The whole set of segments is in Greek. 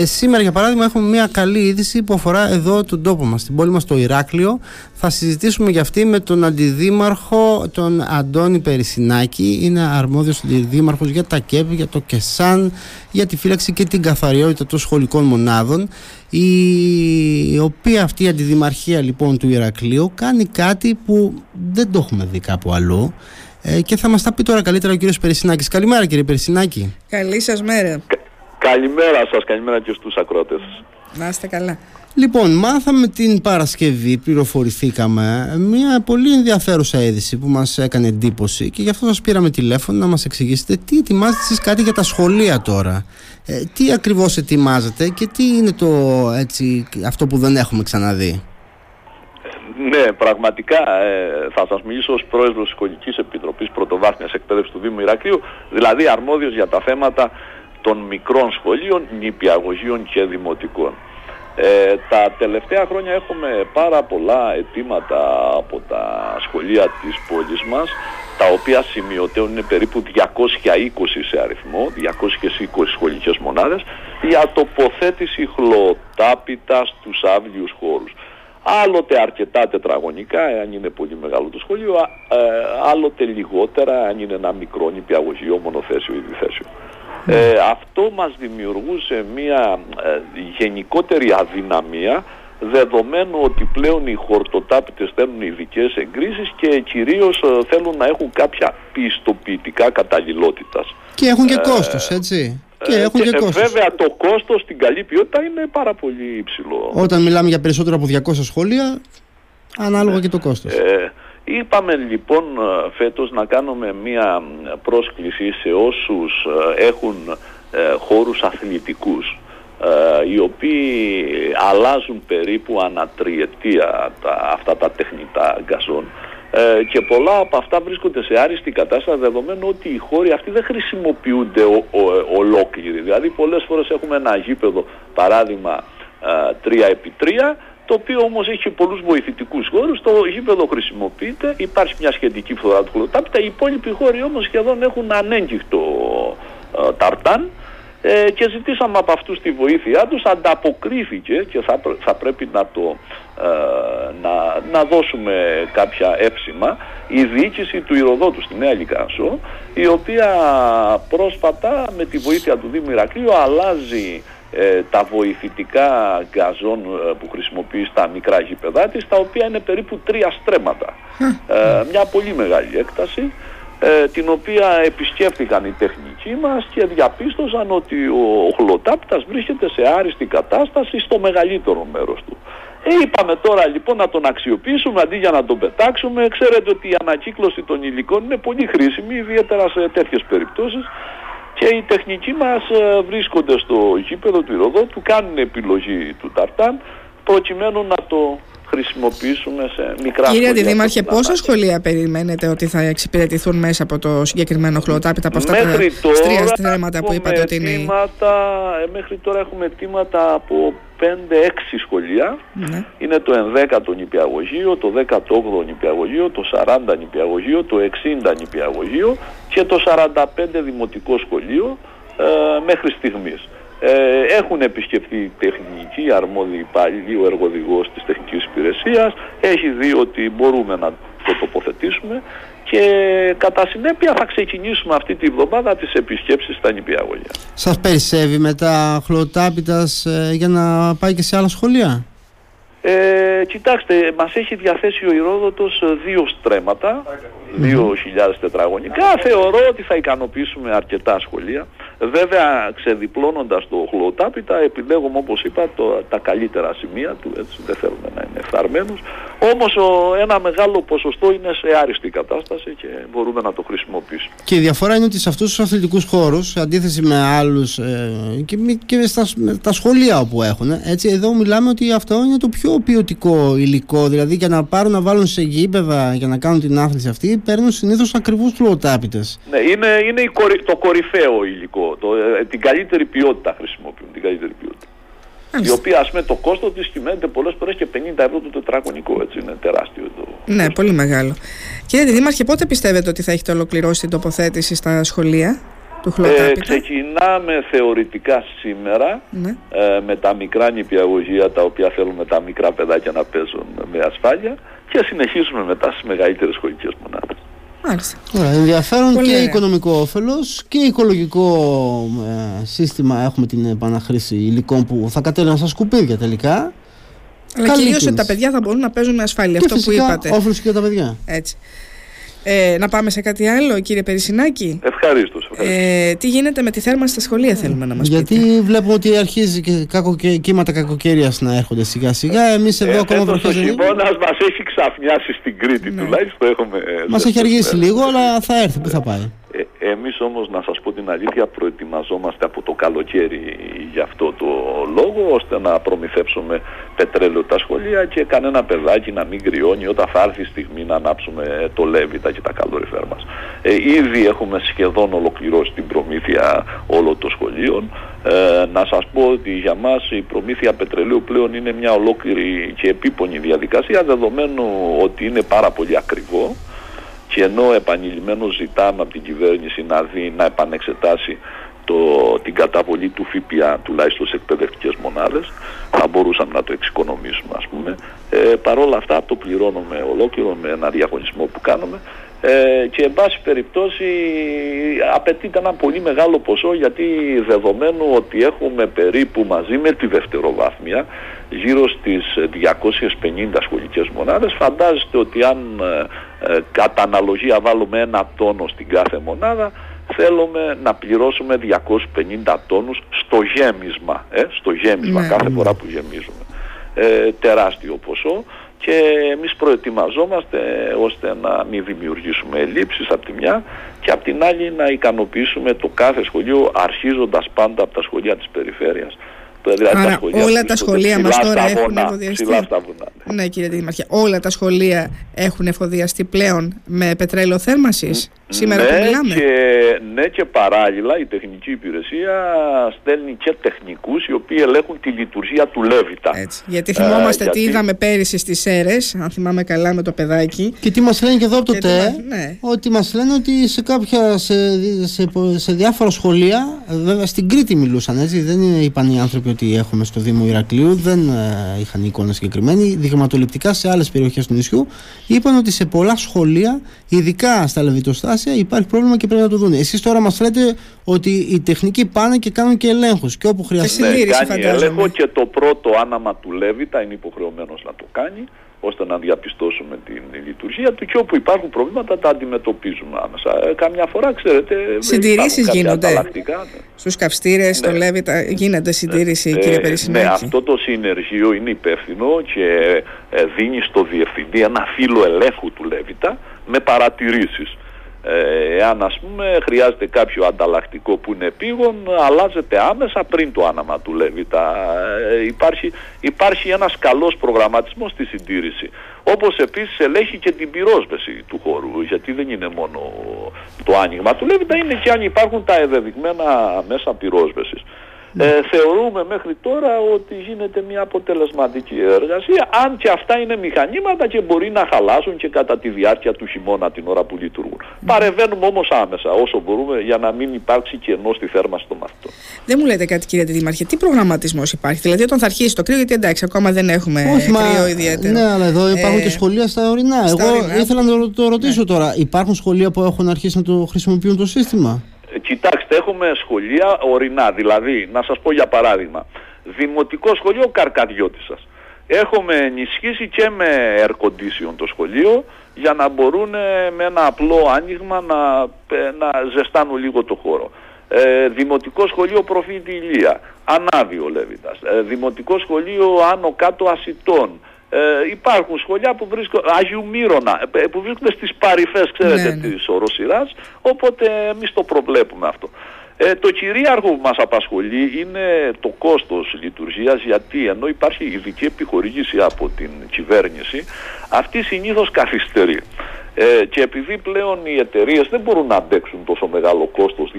Ε, σήμερα, για παράδειγμα, έχουμε μια καλή είδηση που αφορά εδώ τον τόπο μας, την πόλη μας, το Ηράκλειο. Θα συζητήσουμε για αυτή με τον αντιδήμαρχο, τον Αντώνη Περισσινάκη. Είναι αρμόδιος αντιδήμαρχος για τα ΚΕΠ, για το ΚΕΣΑΝ, για τη φύλαξη και την καθαριότητα των σχολικών μονάδων. Η οποία αυτή η αντιδημαρχία λοιπόν του Ηρακλείου κάνει κάτι που δεν το έχουμε δει κάπου αλλού. Ε, και θα μας τα πει τώρα καλύτερα ο κύριος Περισσινάκης. Καλημέρα κύριε Περισσινάκη. Καλή σας μέρα. Καλημέρα σας, καλημέρα και στους ακρότες. Να είστε καλά. Λοιπόν, μάθαμε την Παρασκευή, πληροφορηθήκαμε, μια πολύ ενδιαφέρουσα είδηση που μας έκανε εντύπωση και γι' αυτό σας πήραμε τηλέφωνο να μας εξηγήσετε τι ετοιμάζετε εσείς κάτι για τα σχολεία τώρα. Ε, τι ακριβώς ετοιμάζετε και τι είναι το, έτσι, αυτό που δεν έχουμε ξαναδεί. Ναι, πραγματικά ε, θα σας μιλήσω ως πρόεδρος της Σχολικής Επιτροπής Πρωτοβάθμιας Εκπαίδευσης του Δήμου Ηρακλείου, δηλαδή αρμόδιος για τα θέματα των μικρών σχολείων, νηπιαγωγείων και δημοτικών. Ε, τα τελευταία χρόνια έχουμε πάρα πολλά αιτήματα από τα σχολεία της πόλης μας τα οποία σημειωτέουν είναι περίπου 220 σε αριθμό, 220 σχολικές μονάδες για τοποθέτηση χλωτάπητα στους άβλιους χώρους. Άλλοτε αρκετά τετραγωνικά, αν είναι πολύ μεγάλο το σχολείο, ε, άλλοτε λιγότερα, αν είναι ένα μικρό νηπιαγωγείο, μονοθέσιο ή διθέσιο. Ε, αυτό μας δημιουργούσε μια ε, γενικότερη αδυναμία δεδομένου ότι πλέον οι χορτοτάπητες θέλουν ειδικές εγκρίσεις και κυρίως ε, θέλουν να έχουν κάποια πιστοποιητικά καταλληλότητας. Και έχουν και κόστος, έτσι. Και έχουν και, κόστος. Βέβαια το κόστος στην καλή ποιότητα είναι πάρα πολύ υψηλό. Όταν μιλάμε για περισσότερο από 200 σχολεία, ανάλογα και το κόστος. Είπαμε λοιπόν ε, φέτος να κάνουμε μία πρόσκληση σε όσους ε, έχουν ε, χώρους αθλητικούς οι οποίοι αλλάζουν περίπου ανατριετία τα, αυτά τα τεχνητά γκαζόν και πολλά από αυτά βρίσκονται σε άριστη κατάσταση δεδομένου ότι οι χώροι αυτοί δεν χρησιμοποιούνται ο, ολόκληροι. Δηλαδή πολλές φορές έχουμε ένα γήπεδο παράδειγμα 3x3 το οποίο όμως έχει πολλούς βοηθητικούς χώρους, το γήπεδο χρησιμοποιείται, υπάρχει μια σχετική φθορά του χλωτάπητα, οι υπόλοιποι χώροι όμως σχεδόν έχουν ανέγγιχτο ε, ταρτάν ε, και ζητήσαμε από αυτούς τη βοήθειά τους, ανταποκρίθηκε και θα, θα πρέπει να το ε, να, να δώσουμε κάποια έψημα η διοίκηση του Ηρωδότου στη Νέα Λικάσο η οποία πρόσφατα με τη βοήθεια του Δήμου Ηρακλείου αλλάζει ε, τα βοηθητικά γκαζόν ε, που χρησιμοποιείς στα μικρά γήπεδά της, τα οποία είναι περίπου τρία στρέμματα. Ε, μια πολύ μεγάλη έκταση, την οποία επισκέφθηκαν οι τεχνικοί μας και διαπίστωσαν ότι ο χλωτάπτας βρίσκεται σε άριστη κατάσταση στο μεγαλύτερο μέρος του. Ε, είπαμε τώρα λοιπόν να τον αξιοποιήσουμε αντί για να τον πετάξουμε. Ξέρετε ότι η ανακύκλωση των υλικών είναι πολύ χρήσιμη, ιδιαίτερα σε τέτοιες περιπτώσεις και οι τεχνικοί μας ε, βρίσκονται στο γήπεδο του Ηρωδότου, κάνουν επιλογή του Ταρτάν προκειμένου να το χρησιμοποιήσουμε σε μικρά Κύριε Αντιδήμαρχε, πόσα σχολεία περιμένετε ότι θα εξυπηρετηθούν μέσα από το συγκεκριμένο χλωτάπητα από αυτά μέχρι τα τρία θέματα που είπατε ότι είναι... Ε, μέχρι τώρα έχουμε αιτήματα από 5-6 σχολεία. Ναι. Είναι το 11ο νηπιαγωγείο, το 18ο νηπιαγωγείο, το 40 νηπιαγωγείο, το 60 νηπιαγωγείο και το 45 δημοτικό σχολείο ε, μέχρι στιγμής. Ε, έχουν επισκεφθεί τεχνική, αρμόδιοι υπάλληλοι, ο εργοδηγός της τεχνικής υπηρεσίας, έχει δει ότι μπορούμε να το τοποθετήσουμε και κατά συνέπεια θα ξεκινήσουμε αυτή τη βδομάδα τις επισκέψεις στα νηπιαγωγεία. Σας περισσεύει μετά χλωτάπιτας ε, για να πάει και σε άλλα σχολεία; Ε, κοιτάξτε, μας έχει διαθέσει ο Ηρόδοτος ε, δύο στρέμματα, 2.000 τετραγωνικά. Θεωρώ ότι θα ικανοποιήσουμε αρκετά σχολεία. Βέβαια, ξεδιπλώνοντας το χλωτάπιτα, επιλέγουμε όπως είπα το, τα καλύτερα σημεία του, έτσι δεν θέλουμε να είναι φθαρμένους. Όμως ένα μεγάλο ποσοστό είναι σε άριστη κατάσταση και μπορούμε να το χρησιμοποιήσουμε. Και η διαφορά είναι ότι σε αυτούς τους αθλητικούς χώρους, σε αντίθεση με άλλους ε, και, και στα, τα σχολεία όπου έχουν, έτσι, εδώ μιλάμε ότι αυτό είναι το πιο ποιοτικό υλικό, δηλαδή για να πάρουν να βάλουν σε γήπεδα για να κάνουν την άθληση αυτή, παίρνουν συνήθως ακριβούς χλωτάπιτες. Ναι, είναι, είναι το κορυφαίο υλικό το, ε, την καλύτερη ποιότητα χρησιμοποιούν, την καλύτερη ποιότητα. Η οποία ας πούμε το κόστος της κυμαίνεται πολλές φορές και 50 ευρώ το τετραγωνικό, έτσι είναι τεράστιο το Ναι, πολύ μεγάλο. Κύριε Δήμαρχε, πότε πιστεύετε ότι θα έχετε ολοκληρώσει την τοποθέτηση στα σχολεία; του χλωτάπιτα. ξεκινάμε θεωρητικά σήμερα Ναι. ε, με τα μικρά νηπιαγωγεία τα οποία θέλουμε τα μικρά παιδάκια να παίζουν με ασφάλεια και συνεχίζουμε μετά στις μεγαλύτερες σχολικές μονάδες. Μάλιστα. Ωραία, ενδιαφέρον Πολύ και ωραία. οικονομικό όφελος και οικολογικό ε, σύστημα έχουμε την επαναχρήση υλικών που θα κατέληγαν στα σκουπίδια τελικά Αλλά Καλή κυρίως ότι κίνηση. τα παιδιά θα μπορούν να παίζουν με ασφάλεια. και Αυτό που φυσικά είπατε. όφελος και για τα παιδιά. Έτσι. Ε, να πάμε σε κάτι άλλο, κύριε Περισσινάκη; Ευχαρίστως. ευχαρίστως. Ε, τι γίνεται με τη θέρμανση στα σχολεία, θέλουμε να μας Γιατί πείτε. βλέπουμε ότι αρχίζει και κακοκαι... κύματα κακοκαιρίας να έρχονται σιγά σιγά. Εμείς εδώ Ε, ακόμα φέτος ο βροχές δεν χειμώνας μας έχει ξαφνιάσει στην Κρήτη Ναι. τουλάχιστον έχουμε ε, Μας έχει ζεστές αργήσει μέρες. λίγο, αλλά θα έρθει. Πού θα πάει. Ε, εμείς όμως να σας πω την αλήθεια προετοιμαζόμαστε από το καλοκαίρι για αυτό το λόγο ώστε να προμηθεύσουμε πετρέλαιο τα σχολεία και κανένα παιδάκι να μην κρυώνει όταν θα έρθει η στιγμή να ανάψουμε το λέβητα και τα καλοριφέρ μας. Ε, ήδη έχουμε σχεδόν ολοκληρώσει την προμήθεια όλων των σχολείων. Ε, να σας πω ότι για μας η προμήθεια πετρελαίου πλέον είναι μια ολόκληρη και επίπονη διαδικασία δεδομένου ότι είναι πάρα πολύ ακριβό και ενώ επανειλημμένως ζητάμε από την κυβέρνηση να δει, να επανεξετάσει το, την καταβολή του ΦΠΑ τουλάχιστον σε εκπαιδευτικές μονάδες θα μπορούσαμε να το εξοικονομήσουμε ας πούμε. Ε, παρόλα αυτά το πληρώνουμε ολόκληρο με ένα διαγωνισμό που κάνουμε. Ε, και εν πάση περιπτώσει απαιτείται ένα πολύ μεγάλο ποσό γιατί δεδομένου ότι έχουμε περίπου μαζί με τη δευτεροβάθμια γύρω στις 250 σχολικές μονάδες φαντάζεστε ότι αν ε, ε, κατά αναλογία βάλουμε ένα τόνο στην κάθε μονάδα θέλουμε να πληρώσουμε 250 τόνους στο γέμισμα, ε, στο γέμισμα Ναι. κάθε φορά που γεμίζουμε. Ε, τεράστιο ποσό και εμείς προετοιμαζόμαστε ώστε να μην δημιουργήσουμε ελλείψεις από τη μια και από την άλλη να ικανοποιήσουμε το κάθε σχολείο αρχίζοντας πάντα από τα σχολεία της περιφέρειας. Δηλαδή Άρα που όλα τα βρίσκονται σχολεία μας ψηλά τώρα στα έχουν βουνά, εφοδιαστεί. ψηλά στα βουνά, ναι. Ναι, κύριε Δήμαρχε. Όλα τα σχολεία έχουν εφοδιαστεί πλέον με πετρέλαιο θέρμανσης; Σήμερα που ναι, μιλάμε. Και, ναι και παράλληλα η τεχνική υπηρεσία στέλνει και τεχνικούς οι οποίοι ελέγχουν τη λειτουργία του Λέβητα. Έτσι. Γιατί θυμόμαστε Ε, τι γιατί- είδαμε πέρυσι στις ΣΕΡΕΣ, αν θυμάμαι καλά με το παιδάκι. Και τι μας λένε και εδώ από το Και τι ΤΕ, μας- ναι. ότι μας λένε ότι σε κάποια, σε, σε, σε διάφορα σχολεία, βέβαια στην Κρήτη μιλούσαν έτσι, δεν είναι, είπαν οι άνθρωποι ότι έχουμε στο Δήμο Ηρακλείου, δεν ε, είχαν εικόνα συγκεκριμένη, δειγματοληπτικά σε άλλες περιοχές του νησιού, είπαν ότι σε πολλά σχολεία, ειδικά στα λεβιτοστάσια, υπάρχει πρόβλημα και πρέπει να το δουν. Εσείς τώρα μας λέτε ότι οι τεχνικοί πάνε και κάνουν και ελέγχους και όπου χρειαστεί. Και συντήρηση, ναι, κάνει φαντάζομαι. έλεγχο και το πρώτο άναμα του Λέβητα είναι υποχρεωμένος να το κάνει ώστε να διαπιστώσουμε την λειτουργία του και όπου υπάρχουν προβλήματα τα αντιμετωπίζουμε άμεσα. Ε, καμιά φορά, ξέρετε, Συντηρήσεις υπάρχουν κάποια γίνονται. ανταλλακτικά, ναι. Στους καυστήρες, στο Ναι. Λέβητα, γίνεται συντήρηση, Ε, κύριε ναι, Περισσινάκη. αυτό το συνεργείο είναι υπεύθυνο και ε, δίνει στο διευθυντή ένα φύλλο ελέγχου του Λέβητα με παρατηρήσεις. Ε, εάν ας πούμε χρειάζεται κάποιο ανταλλακτικό που είναι επίγον αλλάζεται άμεσα πριν το άναμα του Λέβητα ε, υπάρχει, υπάρχει ένας καλός προγραμματισμός στη συντήρηση. Όπως επίσης ελέγχει και την πυρόσβεση του χώρου γιατί δεν είναι μόνο το άνοιγμα του Λέβητα είναι και αν υπάρχουν τα ευεδειγμένα μέσα πυρόσβεσης ε, θεωρούμε μέχρι τώρα ότι γίνεται μια αποτελεσματική εργασία αν και αυτά είναι μηχανήματα και μπορεί να χαλάσουν και κατά τη διάρκεια του χειμώνα την ώρα που λειτουργούν. Παρεβαίνουμε όμως άμεσα όσο μπορούμε για να μην υπάρξει κενό στη θέρμανση των μαθητών. Δεν μου λέτε κάτι, κύριε Δήμαρχε, τι προγραμματισμός υπάρχει; Δηλαδή, όταν θα αρχίσει το κρύο, γιατί εντάξει, ακόμα δεν έχουμε κρύο ιδιαίτερο. Ναι, αλλά εδώ υπάρχουν Ε, και σχολεία στα ορεινά. στα Εγώ ορεινά. Ναι. ήθελα να το, το ρωτήσω τώρα. Υπάρχουν σχολεία που έχουν αρχίσει να το χρησιμοποιούν το σύστημα; Ε, Κοιτάξτε, έχουμε σχολεία ορεινά, δηλαδή, να σας πω για παράδειγμα, Δημοτικό Σχολείο Καρκαδιώτισσας. Έχουμε ενισχύσει και με air condition το σχολείο για να μπορούν ε, με ένα απλό άνοιγμα να, ε, να ζεστάνουν λίγο το χώρο. Ε, Δημοτικό Σχολείο Προφήτη Ηλία, Ανάδειο Λέβητας. Ε, Δημοτικό Σχολείο Άνω Κάτω Ασιτών. Ε, υπάρχουν σχολεία που βρίσκονται, Αγίου Μύρονα, ε, που βρίσκονται στις παρυφές, ξέρετε, Ναι, ναι. της οροσυράς, οπότε εμείς το προβλέπουμε αυτό. Ε, το κυρίαρχο που μας απασχολεί είναι το κόστος λειτουργίας γιατί ενώ υπάρχει ειδική επιχορήγηση από την κυβέρνηση αυτή συνήθως καθυστερεί. Ε, και επειδή πλέον οι εταιρείες δεν μπορούν να αντέξουν τόσο μεγάλο κόστος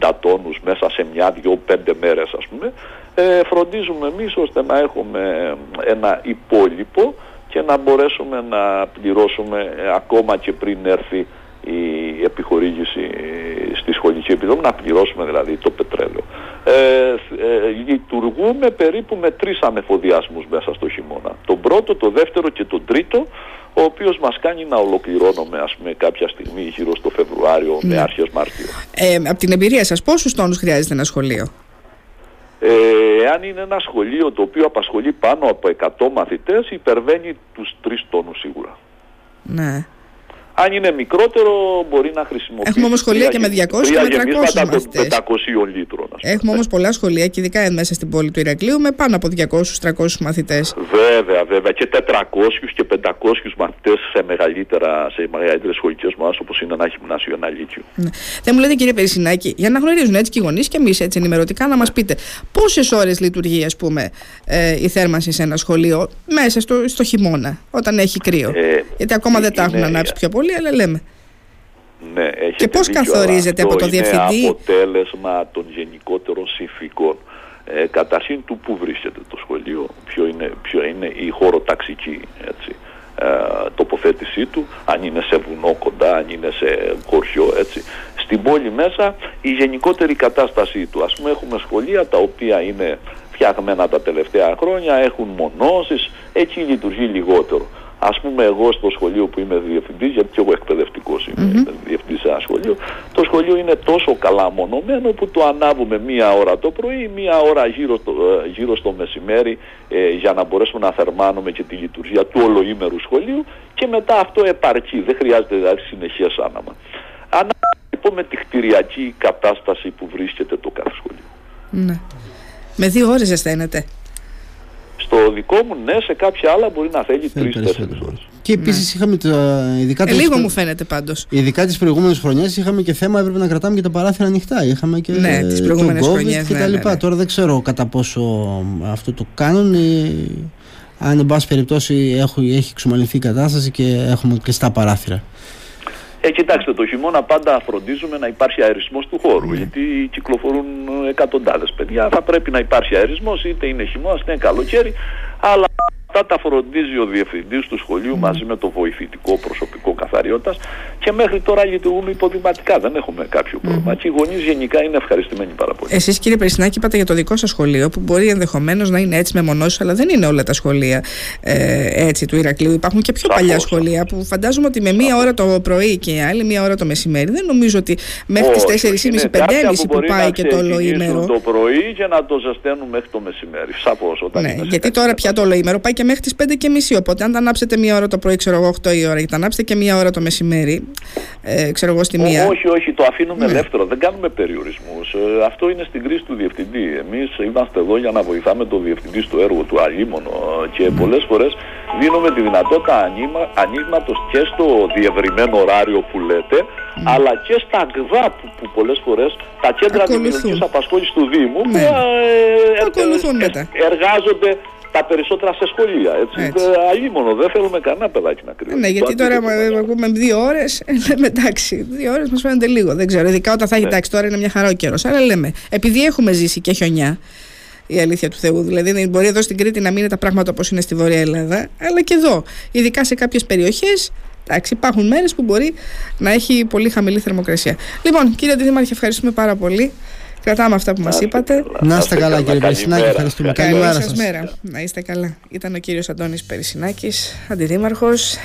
250 τόνους μέσα σε μια, δυο, πέντε μέρες ας πούμε ε, φροντίζουμε εμείς ώστε να έχουμε ένα υπόλοιπο και να μπορέσουμε να πληρώσουμε ε, ακόμα και πριν έρθει η επιχορήγηση ε, στη σχολή σχολική επιδομή, να πληρώσουμε δηλαδή το πετρέλαιο. Ε, ε, λειτουργούμε περίπου με τρεις ανεφοδιασμούς μέσα στο χειμώνα. Τον πρώτο, το δεύτερο και τον τρίτο, ο οποίος μας κάνει να ολοκληρώνουμε ας πούμε κάποια στιγμή γύρω στο Φεβρουάριο με ναι. αρχές Μάρτιο. Ε, από την εμπειρία σας πόσους τόνους χρειάζεται ένα σχολείο; Ε, αν είναι ένα σχολείο το οποίο απασχολεί πάνω από 100 μαθητές υπερβαίνει τους 3 τόνους σίγουρα. Ναι. Αν είναι μικρότερο, μπορεί να χρησιμοποιήσει. Έχουμε όμως σχολεία και με 200 και με 300 μαθητές. 500 λίτρων. Έχουμε όμως πολλά σχολεία και ειδικά μέσα στην πόλη του Ηρακλείου με πάνω από 200-300 μαθητές. Βέβαια, βέβαια. Και 400 και 500 μαθητές σε, μεγαλύτερα, σε μεγαλύτερες σχολικές ομάδες όπως είναι ένα γυμνάσιο, ένα λύκειο. Ναι. Δεν μου λέτε κύριε Περισσινάκη, για να γνωρίζουν έτσι και οι γονείς και εμείς έτσι ενημερωτικά να μας πείτε πόσες ώρες λειτουργεί, ας πούμε, ε, η θέρμανση σε ένα σχολείο μέσα στο, στο χειμώνα, όταν έχει κρύο. Ε, Γιατί ακόμα δεν τα έχουν ανάψει πιο πολύ αλλά λέμε. Ναι, και πώς καθορίζεται από το διευθυντή; Είναι αποτέλεσμα των γενικότερων συνθήκων. Ε, καταρχήν του που βρίσκεται το σχολείο, ποιο είναι, ποιο είναι η χωροταξική έτσι, ε, τοποθέτησή του, αν είναι σε βουνό κοντά, αν είναι σε χωριό, έτσι. Στην πόλη μέσα η γενικότερη κατάστασή του. Ας πούμε έχουμε σχολεία τα οποία είναι φτιαγμένα τα τελευταία χρόνια, έχουν μονώσεις, εκεί λειτουργεί λιγότερο. Ας πούμε εγώ στο σχολείο που είμαι διευθυντής, γιατί και εγώ εκπαιδευτικός είμαι mm-hmm. διευθυντής σε ένα σχολείο, το σχολείο είναι τόσο καλά μονομένο που το ανάβουμε μία ώρα το πρωί, μία ώρα γύρω, το, ε, γύρω στο μεσημέρι ε, για να μπορέσουμε να θερμάνουμε και τη λειτουργία του ολοήμερου σχολείου και μετά αυτό επαρκεί, δεν χρειάζεται δηλαδή συνεχές άναμα. Ανάλογα λοιπόν με τη κτηριακή κατάσταση που βρίσκεται το κάθε σχολείο. Ναι. Με δύο ώρες αισθάνεται. Στο δικό μου, ναι, σε κάποια άλλα μπορεί να θέλει τρει-τέσσερι ώρε. Και επίσης ναι. είχαμε τα. Ειδικά ε, λίγο μου φαίνεται πάντως. Ειδικά τις προηγούμενες χρονιές είχαμε και θέμα, έπρεπε να κρατάμε και τα παράθυρα ανοιχτά. Είχαμε και ναι, τις προηγούμενες χρονιές. Ναι, ναι, ναι, Τώρα δεν ξέρω κατά πόσο αυτό το κάνουν. Ή, αν εν πάση περιπτώσει έχει, έχει εξομαλυνθεί η κατάσταση και έχουμε κλειστά παράθυρα. Ε, κοιτάξτε, το χειμώνα πάντα φροντίζουμε να υπάρχει αερισμός του χώρου, ναι. γιατί κυκλοφορούν εκατοντάδες παιδιά. Θα πρέπει να υπάρχει αερισμός, είτε είναι χειμώνα, είτε είναι καλοκαίρι, αλλά Αυτά τα φροντίζει ο διευθυντής του σχολείου μαζί με το βοηθητικό προσωπικό καθαριότητας και μέχρι τώρα λειτουργούμε υποδηματικά. Δεν έχουμε κάποιο πρόβλημα. Και οι γονείς γενικά είναι ευχαριστημένοι πάρα πολύ. Εσείς, κύριε Περσινάκη, είπατε για το δικό σας σχολείο που μπορεί ενδεχομένως να είναι έτσι με μονώσει, αλλά δεν είναι όλα τα σχολεία ε, έτσι του Ηρακλείου. Υπάρχουν και πιο Σαφώς. παλιά σχολεία που φαντάζομαι ότι με μία ώρα το πρωί και άλλη μία ώρα το μεσημέρι δεν νομίζω ότι μέχρι τις 4.30-5.30 που, που πάει και το ολοήμερο. Το πρωί και να το ζεσταίνουν μέχρι το μεσημέρι. Σαφώς. Ναι, γιατί τώρα πια το ολοήμερο πάει και μέχρι τις 5 και μισή. Οπότε, αν τα ανάψετε μία ώρα το πρωί, ξέρω εγώ 8 η ώρα, ή τα ανάψετε και μία ώρα το μεσημέρι, ε, ξέρω εγώ στη μία. όχι, όχι, το αφήνουμε ναι. ελεύθερο. Δεν κάνουμε περιορισμούς. Ε, αυτό είναι στην κρίση του διευθυντή. Εμείς είμαστε εδώ για να βοηθάμε τον διευθυντή στο έργο του αλίμονο και mm. πολλές φορές δίνουμε τη δυνατότητα ανοίγματο και στο διευρυμένο ωράριο που λέτε, αλλά και στα ΓΔΑ που, που πολλές φορές τα κέντρα δημιουργικής απασχόλησης του Δήμου ναι. που ε, ε, ε, εργάζονται τα περισσότερα σε σχολεία. Έτσι. έτσι. Αλίμονο, δεν θέλουμε κανένα παιδάκι να κρύβει. Ναι, γιατί τώρα ακούμε δύο ώρες, λέμε εντάξει, δύο ώρες μας φαίνονται λίγο. Δεν ξέρω, ειδικά όταν θα έχει ναι. εντάξει, τώρα είναι μια χαρά ο καιρός. Αλλά λέμε, επειδή έχουμε ζήσει και χιονιά, η αλήθεια του Θεού. Δηλαδή, μπορεί εδώ στην Κρήτη να μην είναι τα πράγματα όπως είναι στη Βόρεια Ελλάδα, αλλά και εδώ. Ειδικά σε κάποιες περιοχές, εντάξει, υπάρχουν μέρες που μπορεί να έχει πολύ χαμηλή θερμοκρασία. Λοιπόν, κύριε Δήμαρχε, ευχαριστούμε πάρα πολύ. Κρατάμε αυτά που μας είπατε. Να είστε καλά, κύριε Περισινάκη. Ευχαριστούμε. Καλημέρα σας. Να είστε καλά. Ήταν ο κύριος Αντώνης Περισινάκης, αντιδήμαρχος.